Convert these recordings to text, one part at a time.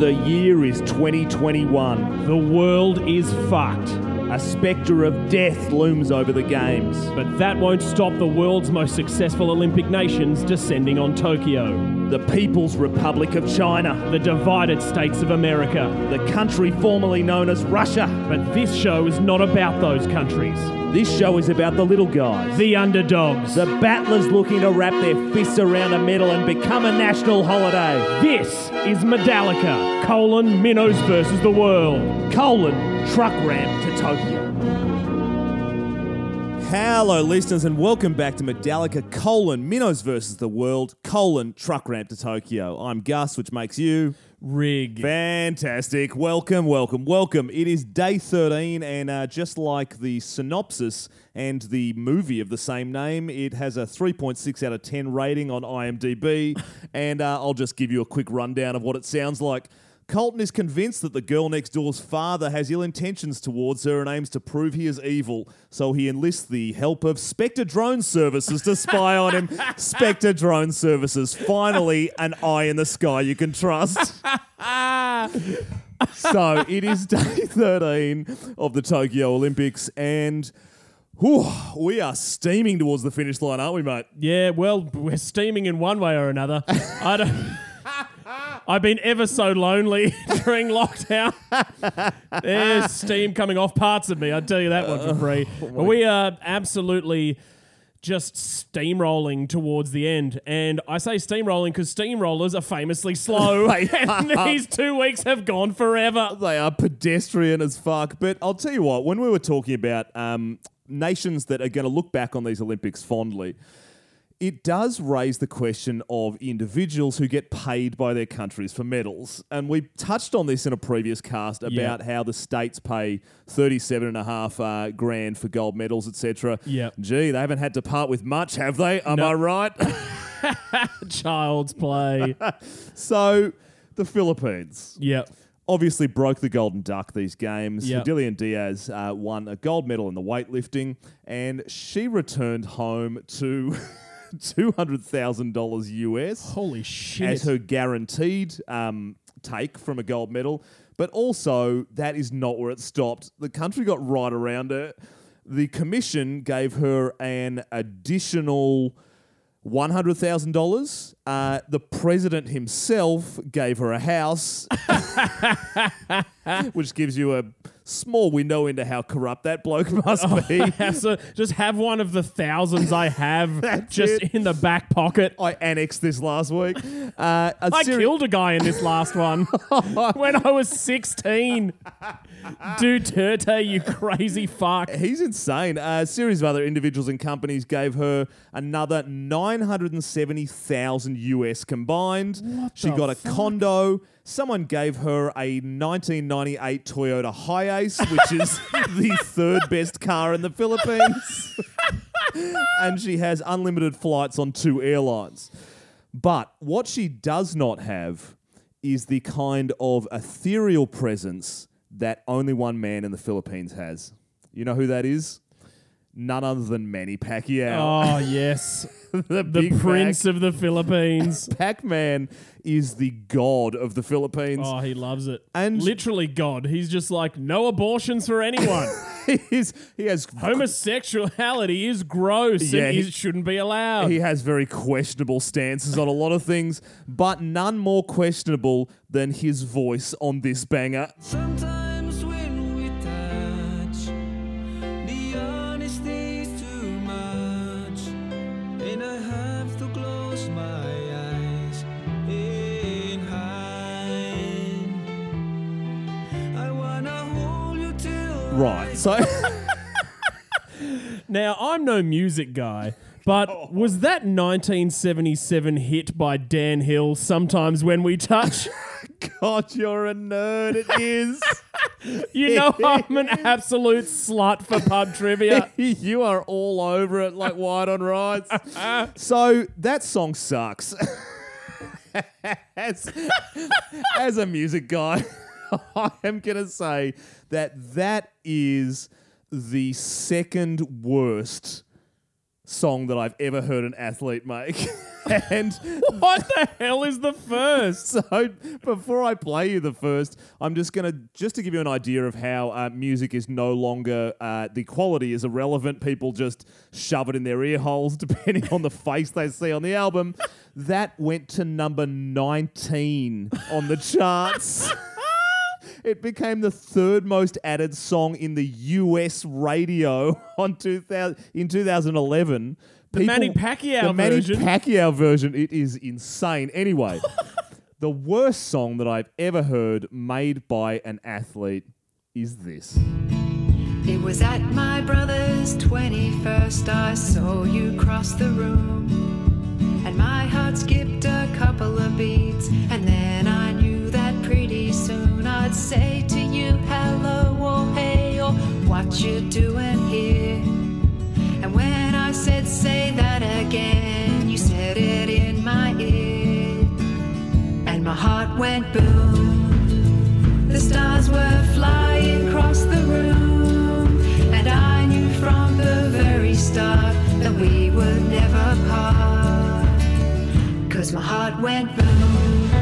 The year is 2021. The world is fucked. A spectre of death looms over the games. But that won't stop the world's most successful Olympic nations descending on Tokyo. The People's Republic of China. The divided states of America. The country formerly known as Russia. But this show is not about those countries. This show is about the little guys. The underdogs. The battlers looking to wrap their fists around a medal and become a national holiday. This is Medallica, colon, minnows versus the world. Colon, truck ramp to Tokyo. Hello, listeners, and welcome back to Medallica, colon, minnows versus the world, colon, truck ramp to Tokyo. I'm Gus, which makes you... Rig. Fantastic. Welcome, welcome, welcome. It is day 13, and uh, just like the synopsis and the movie of the same name, it has a 3.6 out of 10 rating on IMDb. and uh, I'll just give you a quick rundown of what it sounds like. Colton is convinced that the girl next door's father has ill intentions towards her and aims to prove he is evil, so he enlists the help of Spectre Drone Services to spy on him. Spectre Drone Services, finally, an eye in the sky you can trust. so it is day 13 of the Tokyo Olympics, and whew, we are steaming towards the finish line, aren't we, mate? Yeah, well, we're steaming in one way or another. I don't. I've been ever so lonely during lockdown. There's steam coming off parts of me. I tell you that one for free. But we are absolutely just steamrolling towards the end. And I say steamrolling because steamrollers are famously slow. They and are. these two weeks have gone forever. They are pedestrian as fuck. But I'll tell you what, when we were talking about um, nations that are going to look back on these Olympics fondly, it does raise the question of individuals who get paid by their countries for medals. And we touched on this in a previous cast about Yeah. how the states pay 37 and a half uh, grand for gold medals, etc. Yep. Gee, they haven't had to part with much, have they? Am No. I right? Child's play. so, the Philippines. yep. obviously broke the golden duck these games. Yep. Hidilyn Diaz uh, won a gold medal in the weightlifting, and she returned home to two hundred thousand dollars US Holy shit. as her guaranteed um, take from a gold medal. But also, that is not where it stopped. The country got right around her. The commission gave her an additional $100,000. Uh, the president himself gave her a house, which gives you a small window into how corrupt that bloke must be. have so just have one of the thousands I have That's just it. in the back pocket. I annexed this last week. Uh, a I seri- killed a guy in this last one when I was 16. Duterte, you crazy fuck. He's insane. a series of other individuals and companies gave her another 970,000 US combined. she the got a fuck? condo. Someone gave her a 1998 Toyota Hiace, which is the third best car in the Philippines. and she has unlimited flights on two airlines. But what she does not have is the kind of ethereal presence that only one man in the Philippines has. You know who that is? None other than Manny Pacquiao. Oh, yes. the The big prince of the Philippines. Pac Man is the god of the Philippines. Oh, he loves it. And- literally God. He's just like, no abortions for anyone. he, is, he has Homosexuality is gross Yeah, and he- it shouldn't be allowed. he has very questionable stances on a lot of things, but none more questionable than his voice on this banger. Sometimes Right. So Now, I'm no music guy, but was that 1977 hit by Dan Hill, Sometimes When We Touch? God, you're a nerd. It is. You know, I'm an absolute slut for pub trivia. you are all over it like white on rice. so that song sucks. as, as a music guy, I am going to say that that is the second worst song that I've ever heard an athlete make. and What the hell is the first? so before I play you the first, I'm just gonna just to give you an idea of how uh, music is no longer uh, the quality is irrelevant. People just shove it in their ear holes depending on the face they see on the album. That went to number 19 on the charts. It became the third most added song in the US radio on 2000 in 2011. The Manny Pacquiao the Manny version. Pacquiao version. It is insane. Anyway, the worst song that I've ever heard made by an athlete is this. It was at my brother's 21st I saw you cross the room. And my heart skipped a couple of beats. And I'd say to you, hello, or hey, or what you doing here. And when I said, say that again, you said it in my ear. And my heart went boom. The stars were flying across the room, and I knew from the very start that we would never part. Cause my heart went boom.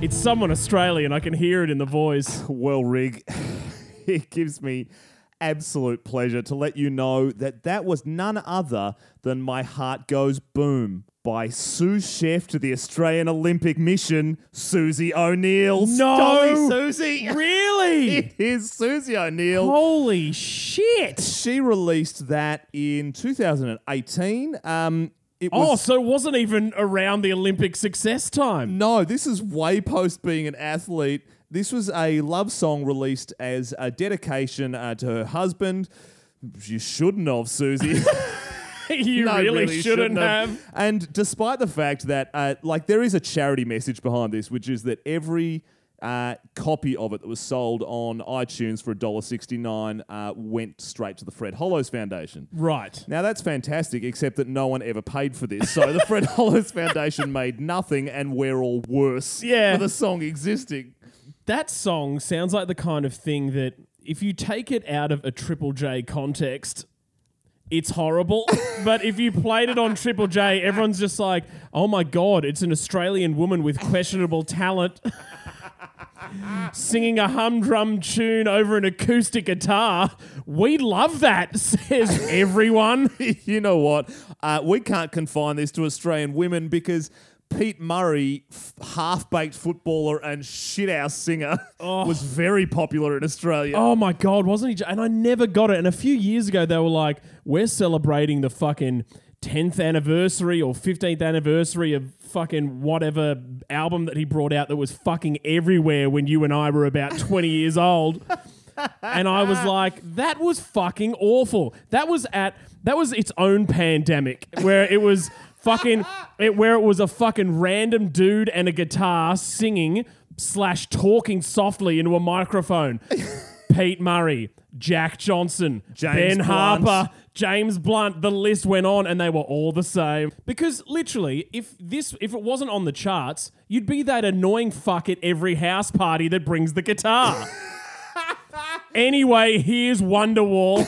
It's someone Australian. I can hear it in the voice. Well, Rig, it gives me absolute pleasure to let you know that that was none other than My Heart Goes Boom by sous chef to the Australian Olympic mission, Susie O'Neill. No! Dolly Susie! Really? It is Susie O'Neill. Holy shit! She released that in 2018. Um, it Oh, so it wasn't even around the Olympic success time. No, this is way post being an athlete. This was a love song released as a dedication uh, to her husband. You shouldn't have, Susie. you No, really, shouldn't, have. And despite the fact that, uh, like, there is a charity message behind this, which is that every uh, copy of it that was sold on iTunes for $1.69 uh, went straight to the Fred Hollows Foundation. Right. Now that's fantastic, except that no one ever paid for this. So the Fred Hollows Foundation made nothing, and we're all worse Yeah. for the song existing. That song sounds like the kind of thing that if you take it out of a Triple J context, it's horrible. but if you played it on Triple J, everyone's just like, oh my God, it's an Australian woman with questionable talent. Singing a humdrum tune over an acoustic guitar. We love that, says everyone. you know what? Uh, we can't confine this to Australian women because Pete Murray, f- half-baked footballer and shithouse singer, was very popular in Australia. Oh my god, wasn't he? j- And I never got it. And a few years ago, they were like, "We're celebrating the fucking 10th anniversary or 15th anniversary of fucking whatever album that he brought out that was fucking everywhere when you and I were about 20 years old." And I was like, "That was fucking awful. That was at that was its own pandemic where it was." Fucking, it, where it was a fucking random dude and a guitar singing slash talking softly into a microphone. Pete Murray, Jack Johnson, James Ben Blunt. Harper, James Blunt. The list went on, and they were all the same. Because literally, if this, if it wasn't on the charts, you'd be that annoying fuck at every house party that brings the guitar. anyway, here's Wonderwall.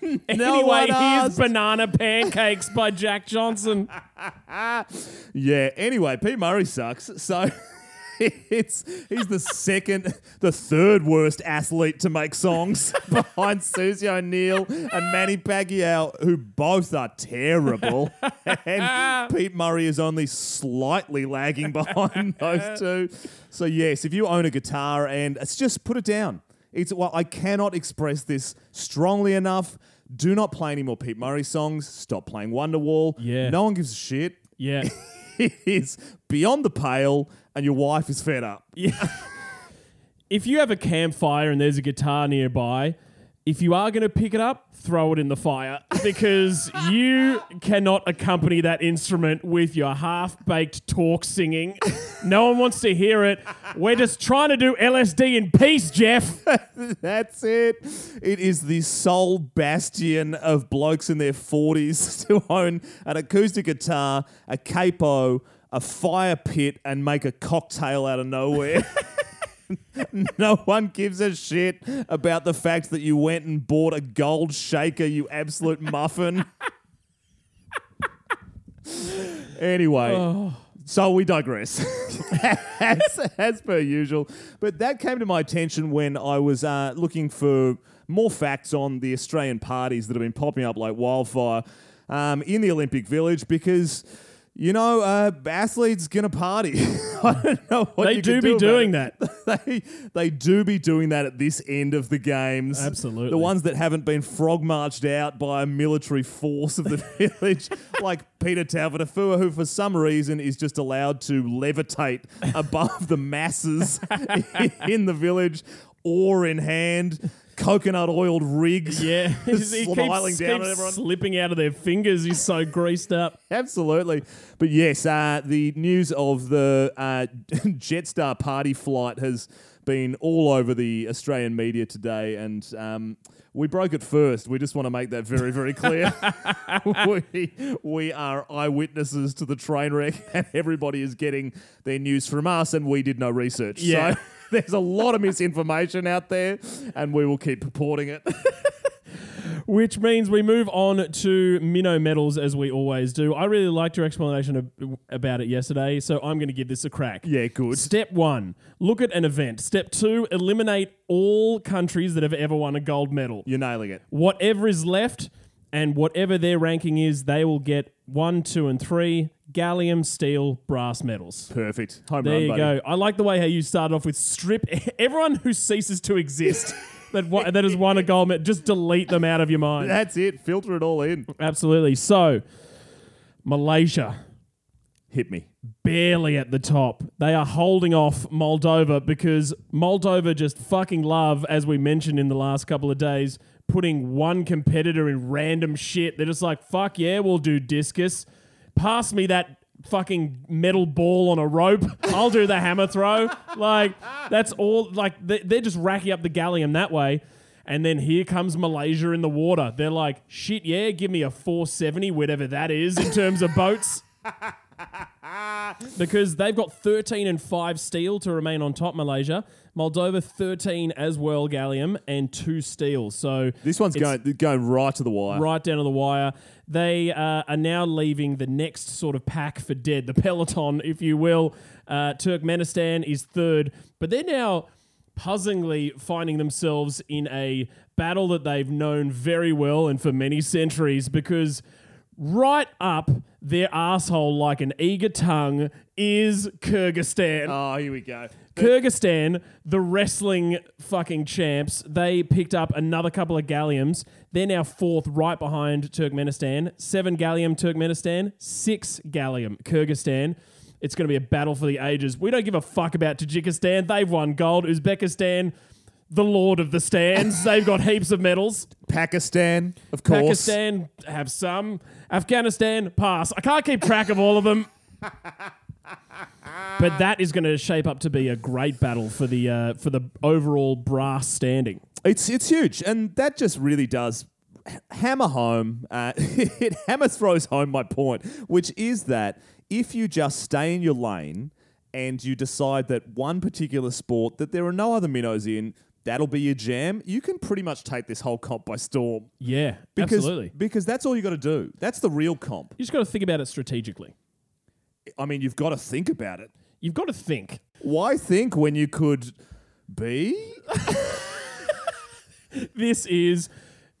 anyway, here's asked. Banana Pancakes by Jack Johnson. Yeah. Anyway, Pete Murray sucks. So it's he's the second, the third worst athlete to make songs behind Susie O'Neill and Manny Pacquiao, who both are terrible. and Pete Murray is only slightly lagging behind those two. So yes, if you own a guitar and it's just put it down. It's well, I cannot express this strongly enough. Do not play any more Pete Murray songs. Stop playing Wonderwall. Yeah. No one gives a shit Yeah. it is beyond the pale, and your wife is fed up. Yeah. if you have a campfire and there's a guitar nearby, if you are going to pick it up, throw it in the fire because you cannot accompany that instrument with your half baked talk singing. No one wants to hear it. We're just trying to do LSD in peace, Jeff. That's it. It is the sole bastion of blokes in their 40s to own an acoustic guitar, a capo, a fire pit, and make a cocktail out of nowhere. no one gives a shit about the fact that you went and bought a gold shaker, you absolute muffin. anyway, so we digress, as, as per usual. But that came to my attention when I was uh, looking for more facts on the Australian parties that have been popping up like wildfire um, in the Olympic Village because. You know, uh, athletes gonna party. I don't know what They you do be about doing that. they they do be doing that at this end of the games. Absolutely. The ones that haven't been frog marched out by a military force of the village, like Peter Taufua, who for some reason is just allowed to levitate above the masses in the village, oar in hand, coconut oiled rigs. Yeah, he smiling keeps, down keeps at everyone. slipping out of their fingers. He's so greased up. Absolutely. But yes, uh, the news of the uh, Jetstar party flight has been all over the Australian media today, and um, we broke it first. We just want to make that very, very clear. we, we are eyewitnesses to the train wreck, and everybody is getting their news from us, and we did no research. Yeah. So there's a lot of misinformation out there, and we will keep reporting it. Which means we move on to minnow medals as we always do. I really liked your explanation ab- about it yesterday, so I'm going to give this a crack. yeah, good. Step one, look at an event. Step two, eliminate all countries that have ever won a gold medal. You're nailing it. Whatever is left and whatever their ranking is, they will get one, two, and three gallium, steel, brass medals. Perfect. Home There run, you buddy. go. I like the way how you started off with strip everyone who ceases to exist that wa- that has won a gold medal. Just delete them out of your mind. That's it. Filter it all in. Absolutely. So, Malaysia Hit me. barely at the top. They are holding off Moldova because Moldova just fucking love, as we mentioned in the last couple of days, putting one competitor in random shit. They're just like, fuck yeah, we'll do discus. Pass me that fucking metal ball on a rope. I'll do the hammer throw. Like, that's all. Like, they- they're just racking up the gallium that way. And then here comes Malaysia in the water. They're like, shit, yeah, give me a 470, whatever that is in terms of boats because they've got 13 and 5 steel to remain on top Malaysia. Moldova 13 as well gallium and 2 steel. So This one's going going right to the wire. right down to the wire. They uh, are now leaving the next sort of pack for dead the peloton if you will. Uh, Turkmenistan is third but they're now puzzlingly finding themselves in a battle that they've known very well and for many centuries because right up their asshole like an eager tongue is Kyrgyzstan. Oh, here we go. Kyrgyzstan, the wrestling fucking champs, they picked up another couple of galliums. They're now fourth, right behind Turkmenistan. Seven gallium Turkmenistan, six gallium Kyrgyzstan. It's going to be a battle for the ages. We don't give a fuck about Tajikistan. They've won gold. Uzbekistan, the lord of the stands. They've got heaps of medals. Pakistan, of course. Pakistan have some. Afghanistan, pass. I can't keep track of all of them. but that is going to shape up to be a great battle for the uh, for the overall brass standing. It's it's huge, and that just really does hammer home. Uh, it hammer throws home my point, which is that if you just stay in your lane and you decide that one particular sport that there are no other minnows in, that'll be your jam. You can pretty much take this whole comp by storm. Yeah, Because, absolutely. Because that's all you got to do. That's the real comp. You just got to think about it strategically. I mean, you've got to think about it. You've got to think. Why think when you could be? This is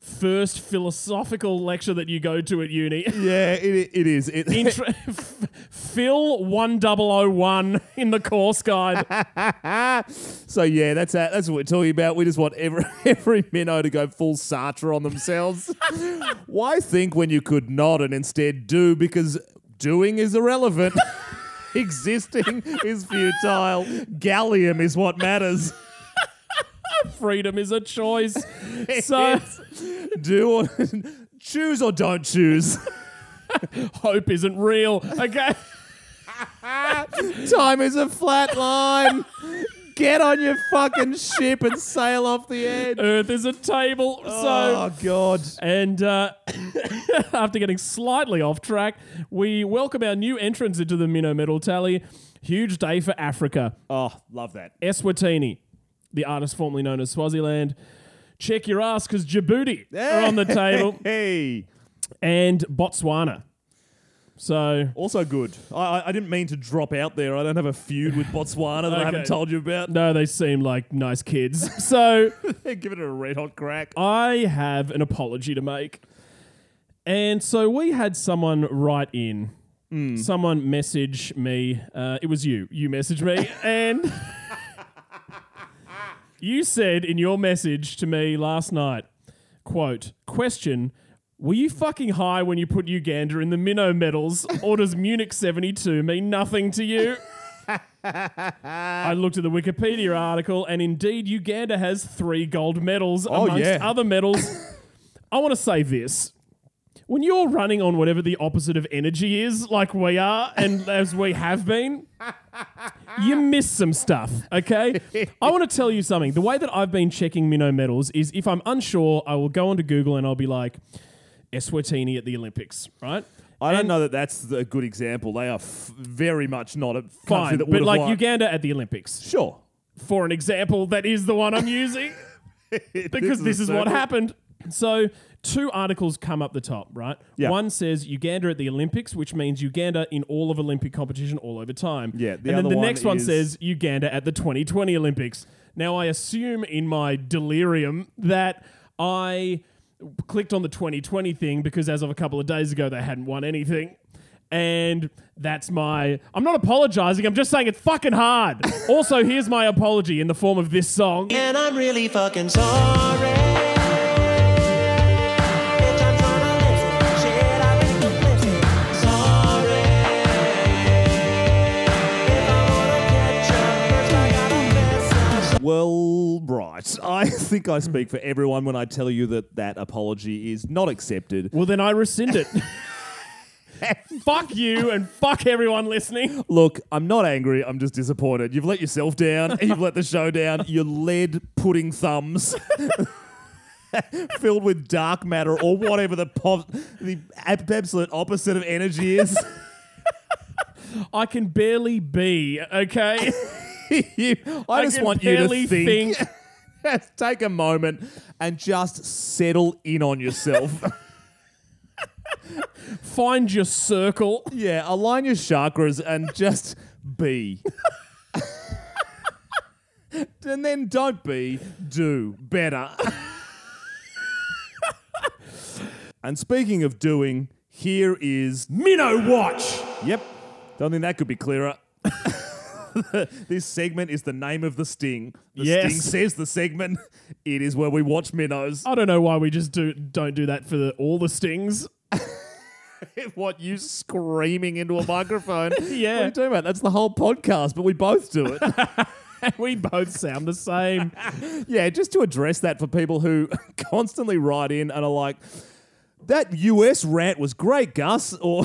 first philosophical lecture that you go to at uni. Yeah, it, it is. It, Intro- Phil 1001 in the course guide. So yeah, that's that. That's what we're talking about. We just want every every minnow to go full Sartre on themselves. Why think when you could not and instead do? Because doing is irrelevant. Existing is futile. Gallium is what matters. Freedom is a choice. So Do or choose or don't choose. hope isn't real. Okay. Time is a flat line. get on your fucking ship and sail off the edge. Earth is a table. So oh God. And uh, after getting slightly off track, we welcome our new entrants into the Minnow Medal tally. Huge day for Africa. Oh, love that. Eswatini, the artist formerly known as Swaziland. Check your ass because Djibouti are on the table. Hey. And Botswana. So, Also good. I, I- didn't mean to drop out there. I don't have a feud with Botswana that I haven't told you about. no, they seem like nice kids. So, Give it a red hot crack. I have an apology to make. And so we had someone write in, someone message me. Uh, it was you. You messaged me. and you said in your message to me last night, quote, question, were you fucking high when you put Uganda in the minnow medals, or does Munich 72 mean nothing to you? I looked at the Wikipedia article, and indeed, Uganda has three gold medals Oh, amongst yeah. other medals. I want to say this. When you're running on whatever the opposite of energy is, like we are, and as we have been, you miss some stuff, okay? I want to tell you something. The way that I've been checking minnow medals is if I'm unsure, I will go onto Google and I'll be like, Eswatini at the Olympics, right? I don't know that that's a good example. They are f- very much not a country Fine, that would but have like won. Uganda at the Olympics. Sure. for an example that is the one I'm using because this is, what happened. So, two articles come up the top, right? Yeah. One says Uganda at the Olympics, which means Uganda in all of Olympic competition all over time. Yeah, the and then the one next one is- says Uganda at the 2020 Olympics. Now, I assume in my delirium that I clicked on the 2020 thing because as of a couple of days ago, they hadn't won anything. And that's my. I'm not apologizing. I'm just saying it's fucking hard. also, here's my apology in the form of this song. And I'm really fucking sorry. Well, right. I think I speak for everyone when I tell you that that apology is not accepted. Well, then I rescind it. fuck you and fuck everyone listening. Look, I'm not angry. I'm just disappointed. You've let yourself down. You've let the show down. Your lead pudding thumbs. Filled with dark matter or whatever the pop, the ab- absolute opposite of energy is. I can barely be, okay? You- I, I just want you to think. think. Take a moment and just settle in on yourself. Find your circle. yeah, align your chakras and just be. and then don't be, do better. and speaking of doing, here is Minnow Watch. Yep. Don't think that could be clearer. this segment is the name of the sting. The Yes. sting says the segment. It is where we watch minnows. I don't know why we just do don't do that for the, all the stings. what you screaming into a microphone? Yeah. What are you talking about? That's the whole podcast, but we both do it. we both sound the same. yeah, just to address that for people who constantly write in and are like, that US rant was great, Gus, or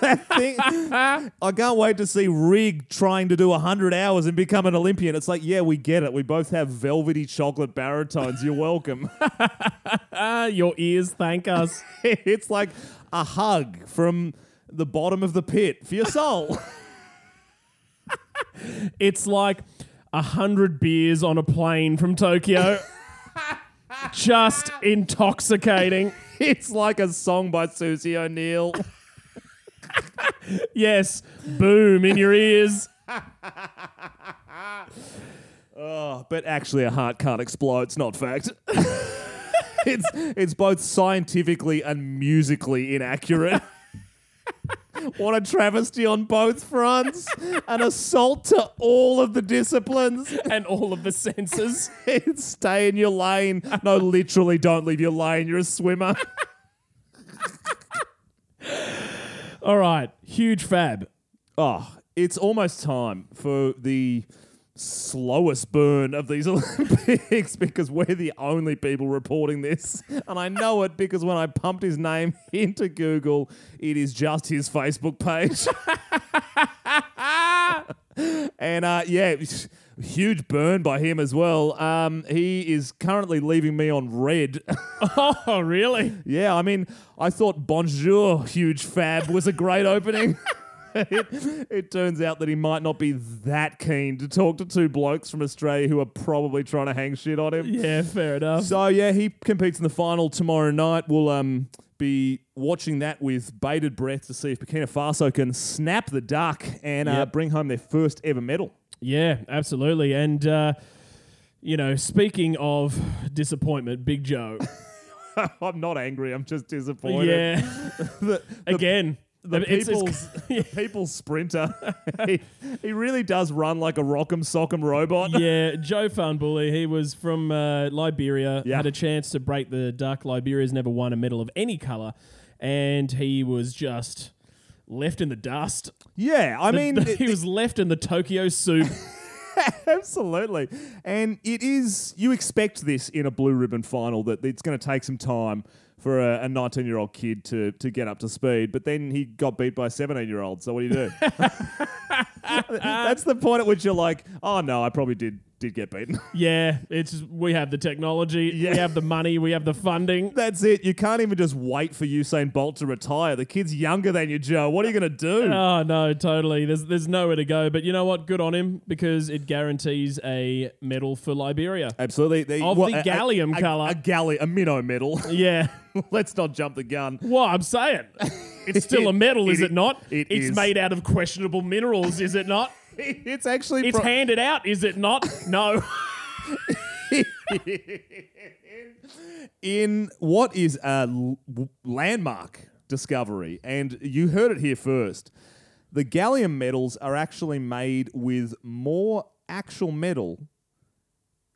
that thing. I can't wait to see Rig trying to do 100 hours and become an Olympian. It's like, yeah, we get it. We both have velvety chocolate baritones. You're welcome. Your ears thank us. it's like a hug from the bottom of the pit for your soul. It's like a hundred beers on a plane from Tokyo. Just intoxicating. it's like a song by Susie O'Neill. Yes, boom in your ears. Oh, but actually, a heart can't explode. It's not fact. it's it's both scientifically and musically inaccurate. what a travesty on both fronts. An assault to all of the disciplines. and all of the senses. Stay in your lane. No, literally, don't leave your lane. You're a swimmer. All right, huge fab. Oh, it's almost time for the slowest burn of these Olympics because we're the only people reporting this. And I know it because when I pumped his name into Google, it is just his Facebook page. and uh, yeah, Huge burn by him as well. Um, he is currently leaving me on red. Oh, really? yeah, I mean, I thought Bonjour, huge fab, was a great opening. it, it turns out that he might not be that keen to talk to two blokes from Australia who are probably trying to hang shit on him. Yeah, fair enough. So yeah, he competes in the final tomorrow night. We'll um be watching that with bated breath to see if Burkina Faso can snap the duck and uh, bring home their first ever medal. Yeah, absolutely. And, uh, you know, speaking of disappointment, Big Joe. I'm not angry. I'm just disappointed. yeah. The, the, Again. the it's- it's- people's the people's sprinter. he, he really does run like a rock'em sock'em robot. yeah, Joe Fahnbulleh, he was from uh, Liberia, Yeah. had a chance to break the duck. Liberia's never won a medal of any colour, and he was just left in the dust. Yeah, I The- mean, the- it- he was left in the Tokyo soup. Absolutely. And it is, you expect this in a blue ribbon final that it's going to take some time for a 19 year old kid to, to get up to speed. But then he got beat by a 17 year old. So what do you do? That's the point at which you're like, oh no, I probably did did get beaten. yeah, it's we have the technology, Yeah. we have the money, we have the funding. That's it. You can't even just wait for Usain Bolt to retire. The kid's younger than you, Joe. What are you going to do? Oh no, totally. There's there's nowhere to go. But you know what? Good on him because it guarantees a medal for Liberia. Absolutely. The, Of the a- a- gallium a, colour. A, galley, a minnow medal. Yeah. Let's not jump the gun. Well, I'm saying it's still a medal, is It- it not? it it's is. made out of questionable minerals, is it not? It's actually It's pro- handed out, is it not? No. in what is a l- landmark discovery, and you heard it here first. The gallium metals are actually made with more actual metal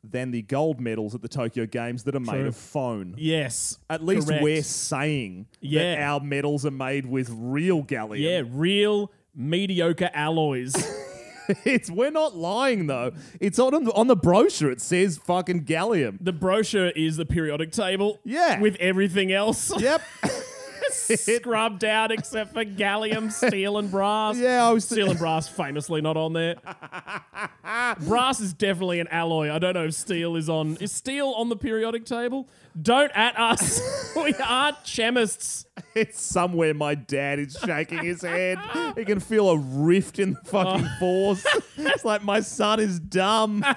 than the gold medals at the Tokyo Games that are made True. of phone. yes. At least correct. we're saying that our medals are made with real gallium. Yeah, real mediocre alloys. it's we're not lying though. It's on on the brochure. It says fucking gallium. the brochure is the periodic table. Yeah. With everything else Yep. scrubbed out except for gallium, steel, and brass. Yeah, I was Steel and brass famously not on there. brass is definitely an alloy. I don't know if steel is on. Is steel on the periodic table? Don't at us. we aren't chemists. It's somewhere my dad is shaking his head. He can feel a rift in the fucking oh. force. It's like my son is dumb.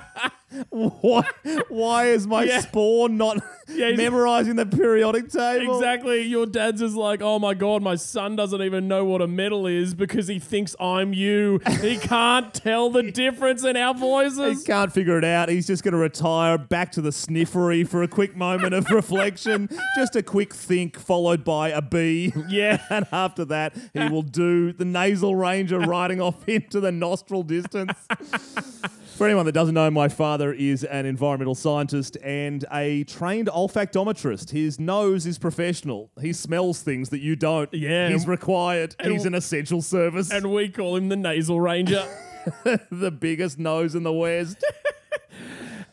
Why, why is my Yeah. spawn not Yeah, he's- memorizing the periodic table? Exactly. Your dad's is like, oh my god, my son doesn't even know what a metal is because he thinks I'm you. He can't tell the difference in our voices. He voices. can't figure it out. He's just going to retire back to the sniffery for a quick moment of reflection. Just a quick think, followed by a B. Yeah. And after that, he will do the nasal ranger riding off into the nostril distance. For anyone that doesn't know, my father is an environmental scientist and a trained olfactometrist. His nose is professional. He smells things that you don't. Yeah. He's required. He's an essential service. And we call him the nasal ranger. the biggest nose in the West.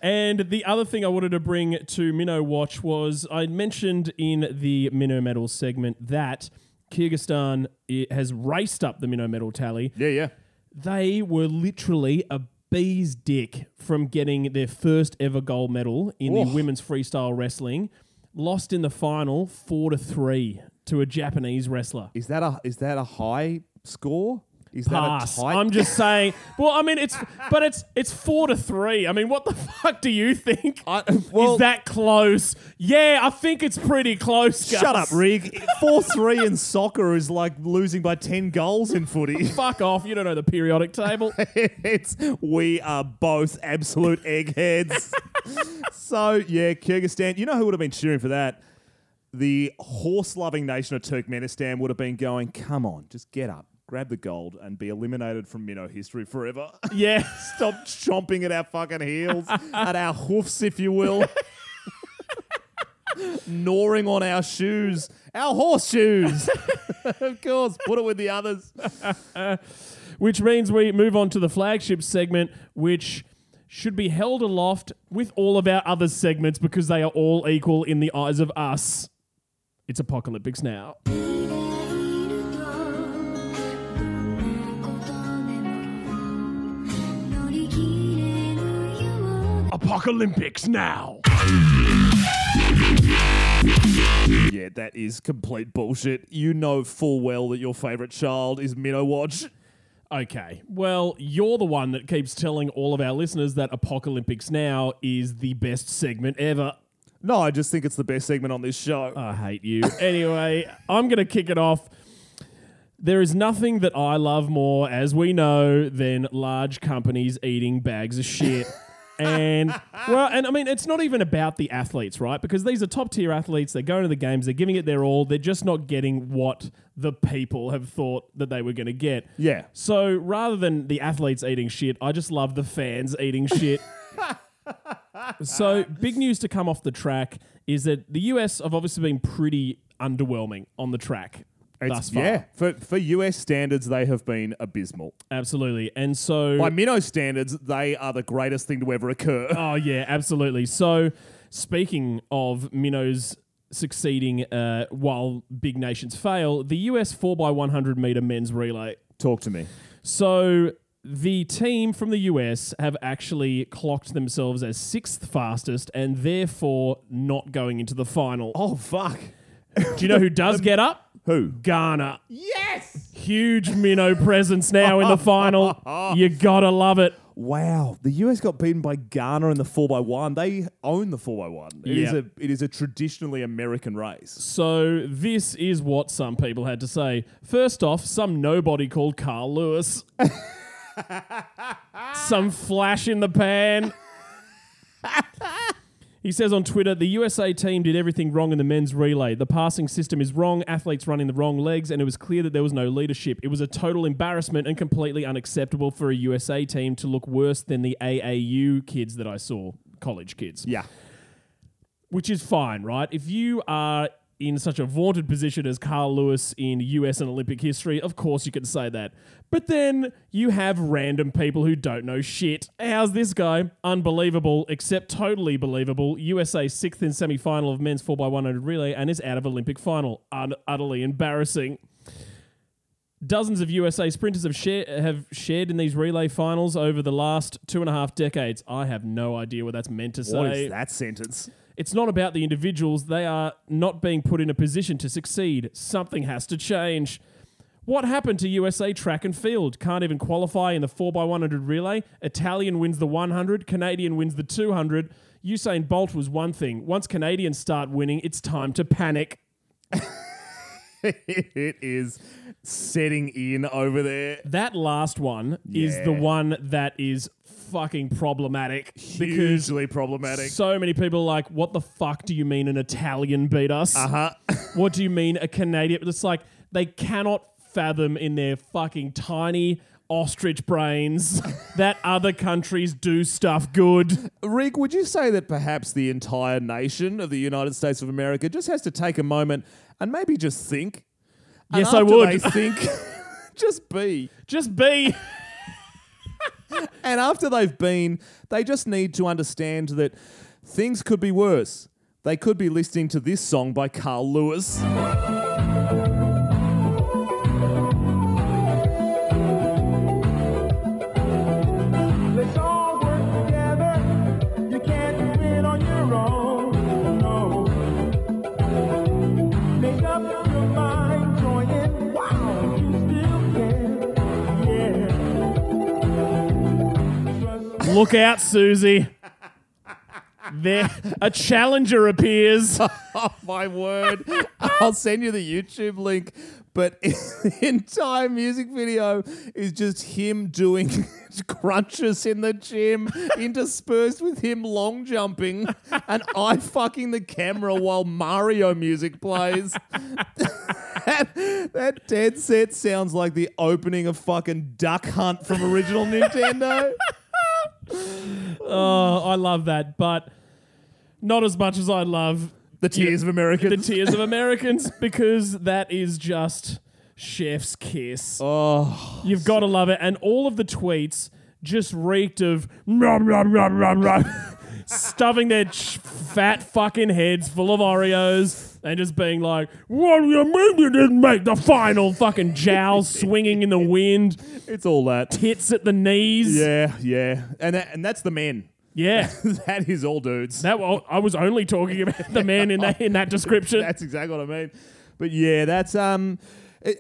And the other thing I wanted to bring to Minnow Watch was I mentioned in the Minnow Medal segment that Kyrgyzstan eh, has raced up the Minnow Medal tally. yeah, yeah. They were literally a bee's dick from getting their first ever gold medal in the Oh. women's freestyle wrestling. Lost in the final four to three to a Japanese wrestler. Is that a is that a high score? Is Pass. that a tight? I'm just saying. Well, I mean, it's but it's it's four to three. I mean, what the fuck do you think? I- well- Is that close? Yeah, I think it's pretty close. Gus. Shut up, Rig. Four three in soccer is like losing by ten goals in footy. Fuck off. You don't know the periodic table. it's we are both absolute eggheads. so yeah, Kyrgyzstan. You know who would have been cheering for that? The horse-loving nation of Turkmenistan would have been going, "Come on, just get up, grab the gold, and be eliminated from minnow history forever." yeah. Stop chomping at our fucking heels, at our hoofs, if you will. Gnawing on our shoes, our horseshoes. of course, put it with the others. Which means we move on to the flagship segment, which should be held aloft with all of our other segments because they are all equal in the eyes of us. It's Apocalyptics now. Apocalyptics now. Yeah, that is complete bullshit. You know full well that your favorite child is Minnow Watch. Okay. Well, you're the one that keeps telling all of our listeners that Apocalyptics Now is the best segment ever. No, I just think it's the best segment on this show. I hate you. anyway, I'm going to kick it off. There is nothing that I love more, as we know, than large companies eating bags of shit. and well, and I mean, it's not even about the athletes, right? Because these are top tier athletes. They're going to the games. They're giving it their all. They're just not getting what the people have thought that they were going to get. Yeah. So rather than the athletes eating shit, I just love the fans eating shit. so big news to come off the track is that the US have obviously been pretty underwhelming on the track thus It's, far. yeah, for, for US standards, they have been abysmal. Absolutely. And so By Minnow standards, they are the greatest thing to ever occur. Oh yeah, absolutely. So speaking of minnows succeeding uh, while big nations fail, the US 4x100 meter men's relay Talk to me. So the team from the US have actually clocked themselves as sixth fastest and therefore not going into the final. Oh, fuck. Do you know who does get up? Who? Ghana. Yes! Huge minnow presence now in the final. You gotta love it. Wow, the US got beaten by Ghana in the 4x1. They own the 4x1. It is Yeah. a it is a traditionally American race. So this is what some people had to say. First off, some nobody called Carl Lewis. some flash in the pan. He says on Twitter, the USA team did everything wrong in the men's relay. The passing system is wrong, athletes running the wrong legs, and it was clear that there was no leadership. It was a total embarrassment and completely unacceptable for a USA team to look worse than the AAU kids that I saw, college kids Yeah. which is fine, right? If you are in such a vaunted position as Carl Lewis in US and Olympic history, of course you can say that. But then you have random people who don't know shit. How's this guy? Unbelievable, except totally believable. USA sixth in semi final of men's 4x100 relay and is out of Olympic final. Un- utterly embarrassing. Dozens of USA sprinters have, share, have shared in these relay finals over the last two and a half decades. I have no idea what that's meant to say. What is that sentence? It's not about the individuals. They are not being put in a position to succeed. Something has to change. What happened to USA track and field? Can't even qualify in the 4x100 relay. Italian wins the 100, Canadian wins the 200. Usain Bolt was one thing. Once Canadians start winning, it's time to panic. it is setting in over there. That last one is the one that is fucking problematic because Hugely problematic. so many people are like, what the fuck do you mean an Italian beat us? Uh-huh. what do you mean a Canadian? It's like they cannot fathom in their fucking tiny ostrich brains that other countries do stuff good. Rig, would you say that perhaps the entire nation of the United States of America just has to take a moment and maybe just think? And Yes, I after would. They think, just be. Just be. And after they've been, they just need to understand that things could be worse. They could be listening to this song by Carl Lewis. Look out, Susie. There, a challenger appears. Oh my word. I'll send you the YouTube link. But the entire music video is just him doing crunches in the gym, interspersed with him long jumping, and I fucking the camera while Mario music plays. that, that dead set sounds like the opening of fucking Duck Hunt from original Nintendo. Oh, I love that, but not as much as I love The Tears of the Americans. tears of Americans because that is just chef's kiss. oh, You've got to love it. And all of the tweets just reeked of rum, rum, rum, rum, rum, stuffing their ch- fat fucking heads full of Oreos and just being like, what do you mean you didn't make the final? Fucking jowls swinging in the wind, it's all that. tits at the knees. Yeah, yeah, and that, and that's the men. Yeah. that is all dudes. That I was only talking about the man in that in that description. That's exactly what I mean. But yeah, that's um.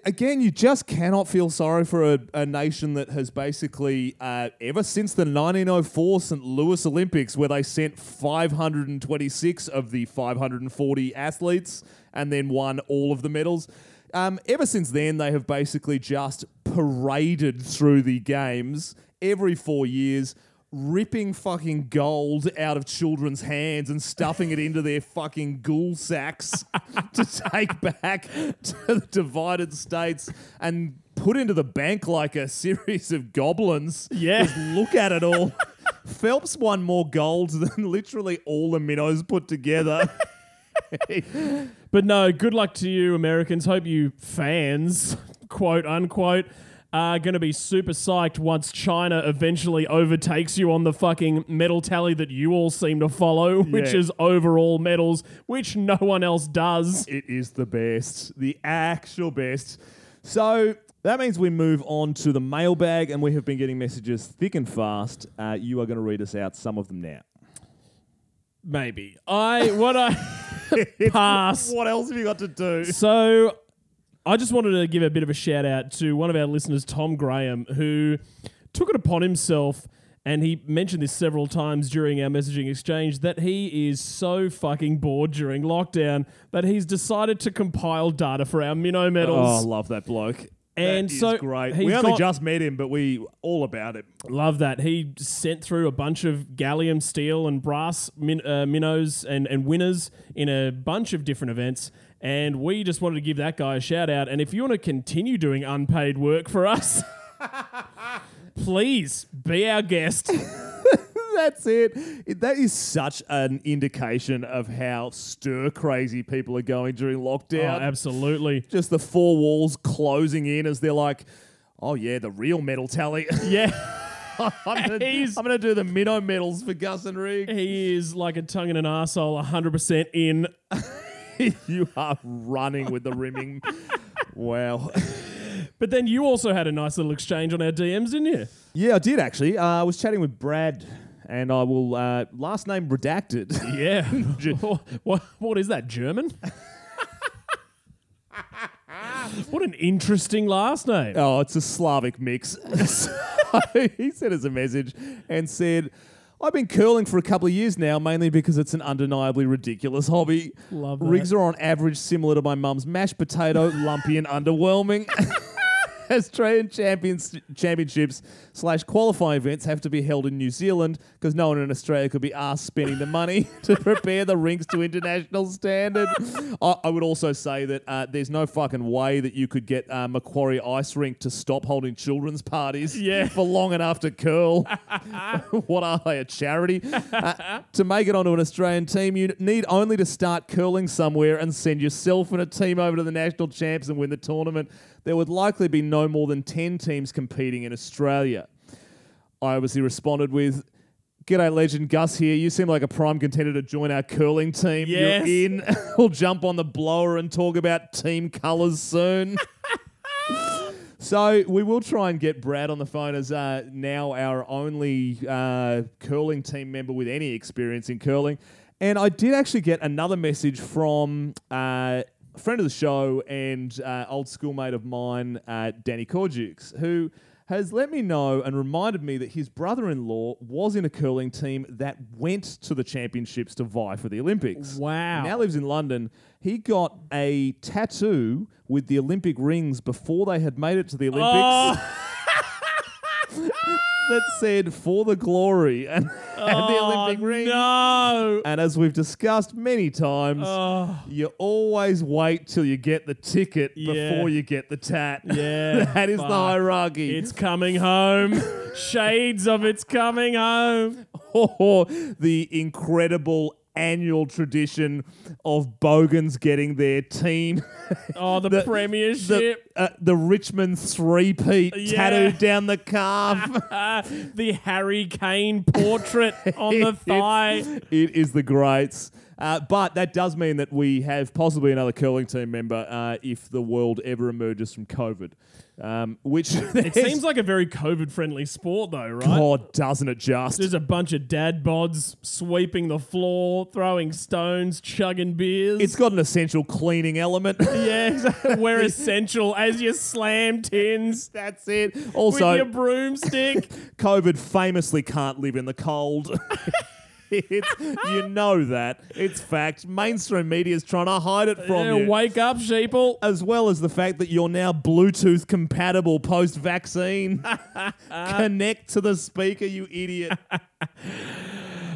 Again, you just cannot feel sorry for a, a nation that has basically, uh, ever since the 1904 St. Louis Olympics, where they sent 526 of the 540 athletes and then won all of the medals, um, ever since then, they have basically just paraded through the games every four years, ripping fucking gold out of children's hands and stuffing it into their fucking ghoul sacks to take back to the divided states and put into the bank like a series of goblins. Yeah. Just look at it all. Phelps won more gold than literally all the minnows put together. But no, good luck to you, Americans. Hope you fans, quote unquote, are going to be super psyched once China eventually overtakes you on the fucking medal tally that you all seem to follow, which Yeah. is overall medals, which no one else does. It is the best, the actual best. So that means we move on to the mailbag, and we have been getting messages thick and fast. Uh, you are going to read us out some of them now. Maybe. I, what I, pass. What else have you got to do? So I just wanted to give a bit of a shout out to one of our listeners, Tom Graham, who took it upon himself. And he mentioned this several times during our messaging exchange that he is so fucking bored during lockdown that he's decided to compile data for our minnow Oh, I love that bloke. And That is so great. We only got- just met him, but we all about it. Love that. He sent through a bunch of gallium, steel, and brass min- uh, minnows and, and winners in a bunch of different events. And we just wanted to give that guy a shout out. And if you want to continue doing unpaid work for us, please be our guest. That's it. It- That is such an indication of how stir crazy people are going during Oh, lockdown. absolutely. Just the four walls closing in as they're like, oh yeah, the real medal tally. Yeah. I'm gonna, I'm gonna do the minnow medals for Gus and Rig. He is like a tongue and an arsehole, 100% in. you are running with the rimming. wow. But then you also had a nice little exchange on our DMs, didn't you? Yeah, I did actually. Uh, I was chatting with Brad, and I will uh, last name redacted. Yeah. what, what is that, German? what an interesting last name. Oh, it's a Slavic mix. so he sent us a message and said, I've been curling for a couple of years now, mainly because it's an undeniably ridiculous hobby. Love that. Rigs are on average similar to my mum's mashed potato, lumpy and underwhelming. Australian champions championships slash qualifying events have to be held in New Zealand because no one in Australia could be asked spending the money to prepare the rinks to international standard. I, I would also say that uh, there's no fucking way that you could get uh, Macquarie Ice Rink to stop holding children's parties Yeah. for long enough to curl. what are they, a charity? Uh, to make it onto an Australian team, you need only to start curling somewhere and send yourself and a team over to the national champs and win the tournament. There would likely be no more than 10 teams competing in Australia. I obviously responded with, G'day, legend Gus here. You seem like a prime contender to join our curling team. Yes. You're in. we'll jump on the blower and talk about team colours soon. So we will try and get Brad on the phone as uh, now our only uh, curling team member with any experience in curling. And I did actually get another message from uh, a friend of the show and uh, old schoolmate of mine, uh, Danny Corjukes, who has let me know and reminded me that his brother-in-law was in a curling team that went to the championships to vie for the Olympics. Wow. Now lives in London. He got a tattoo with the Olympic rings before they had made it to the Olympics Oh, that said "For the Glory" and, and the oh, Olympic ring. no. And as we've discussed many times, Oh, you always wait till you get the ticket Yeah. before you get the tat. yeah. that is the hierarchy. It's coming home. Shades of it's coming home. or oh, the incredible annual tradition of Bogans getting their team Oh, the, The- premiership. the, uh, the Richmond three-peat Yeah. tattooed down the calf. The Harry Kane portrait on the thigh. It is the greats. Uh, but that does mean that we have possibly another curling team member uh, if the world ever emerges from COVID. Um, which It seems like a very COVID friendly sport, though, right? God, doesn't it just? There's a bunch of dad bods sweeping the floor, throwing stones, chugging beers. It's got an essential cleaning element. yeah, we're essential as you slam tins That's it. with Also, your broomstick. COVID famously can't live in the cold. It's, you know that. It's fact. Mainstream media is trying to hide it from Yeah, you. wake up, sheeple. as well as the fact that you're now Bluetooth compatible post vaccine. Connect to the speaker, you idiot.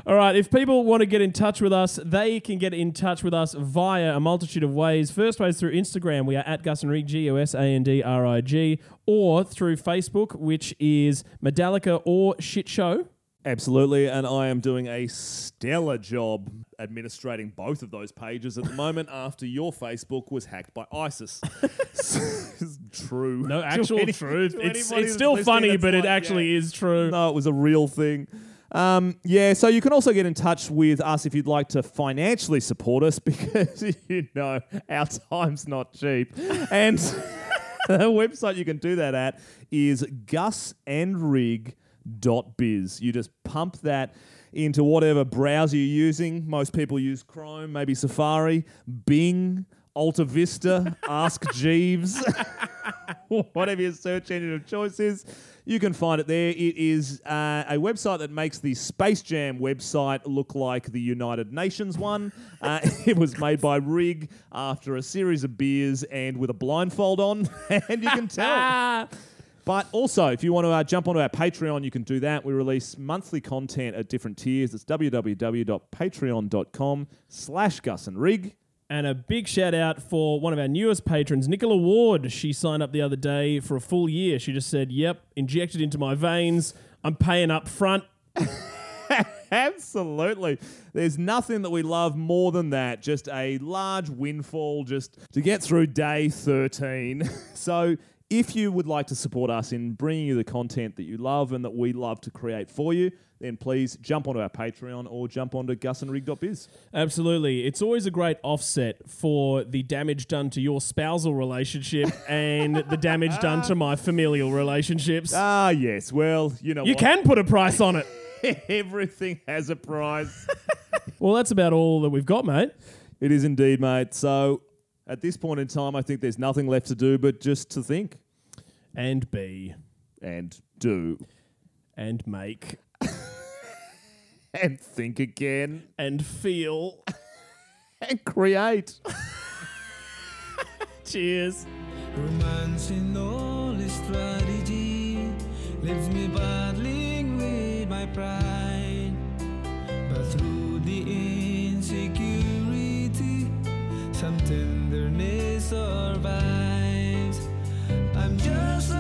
All right, if people want to get in touch with us, they can get in touch with us via a multitude of ways. First way is through Instagram. We are at Gus and Rig, G O S A N D R I G, or through Facebook, which is Medallica or Shit Show. Absolutely, and I am doing a stellar job administrating both of those pages at the moment after your Facebook was hacked by ISIS. True. No actual any- truth. It's, it's still funny, but it actually yeah. is true. No, it was a real thing. Um, yeah, so you can also get in touch with us if you'd like to financially support us because you know our time's not cheap. And the website you can do that at is gusandrig.biz. You just pump that into whatever browser you're using. Most people use Chrome, maybe Safari, Bing, Alta Vista, Ask Jeeves. whatever your search engine of choice is, you can find it there. It is uh, a website that makes the Space Jam website look like the United Nations one. Uh, it was made by Rig after a series of beers and with a blindfold on, and you can tell. But also, if you want to uh, jump onto our Patreon, you can do that. We release monthly content at different tiers. It's www.patreon.com slash Gus and Rig. And a big shout out for one of our newest patrons, Nicola Ward. She signed up the other day for a full year. She just said, Yep, injected into my veins. I'm paying up front. Absolutely. There's nothing that we love more than that. Just a large windfall just to get through day 13. so, if you would like to support us in bringing you the content that you love and that we love to create for you, then please jump onto our Patreon or jump onto gusandrig.biz. Absolutely. It's always a great offset for the damage done to your spousal relationship and the damage done to my familial relationships. Ah, yes. Well, you know you what? can put a price on it. Everything has a price. Well, that's about all that we've got, mate. it is indeed, mate. So, at this point in time, I think there's nothing left to do but just to think And be. and do And make. and think again. And feel. and create. Cheers. Romance in all its strategy leaves me battling with my pride. Some tenderness survives. I'm just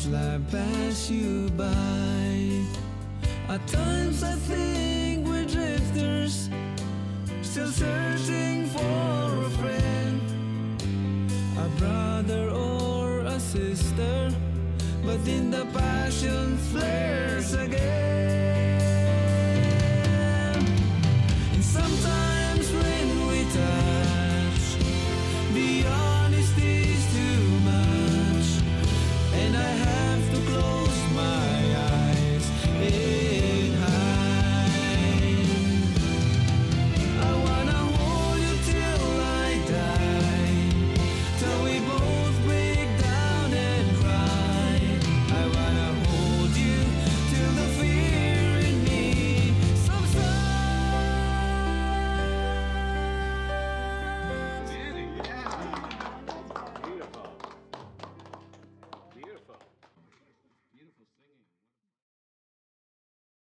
Watch life pass you by. At times I think we're drifters, still searching for a friend a brother or a sister, but in the passion flares again.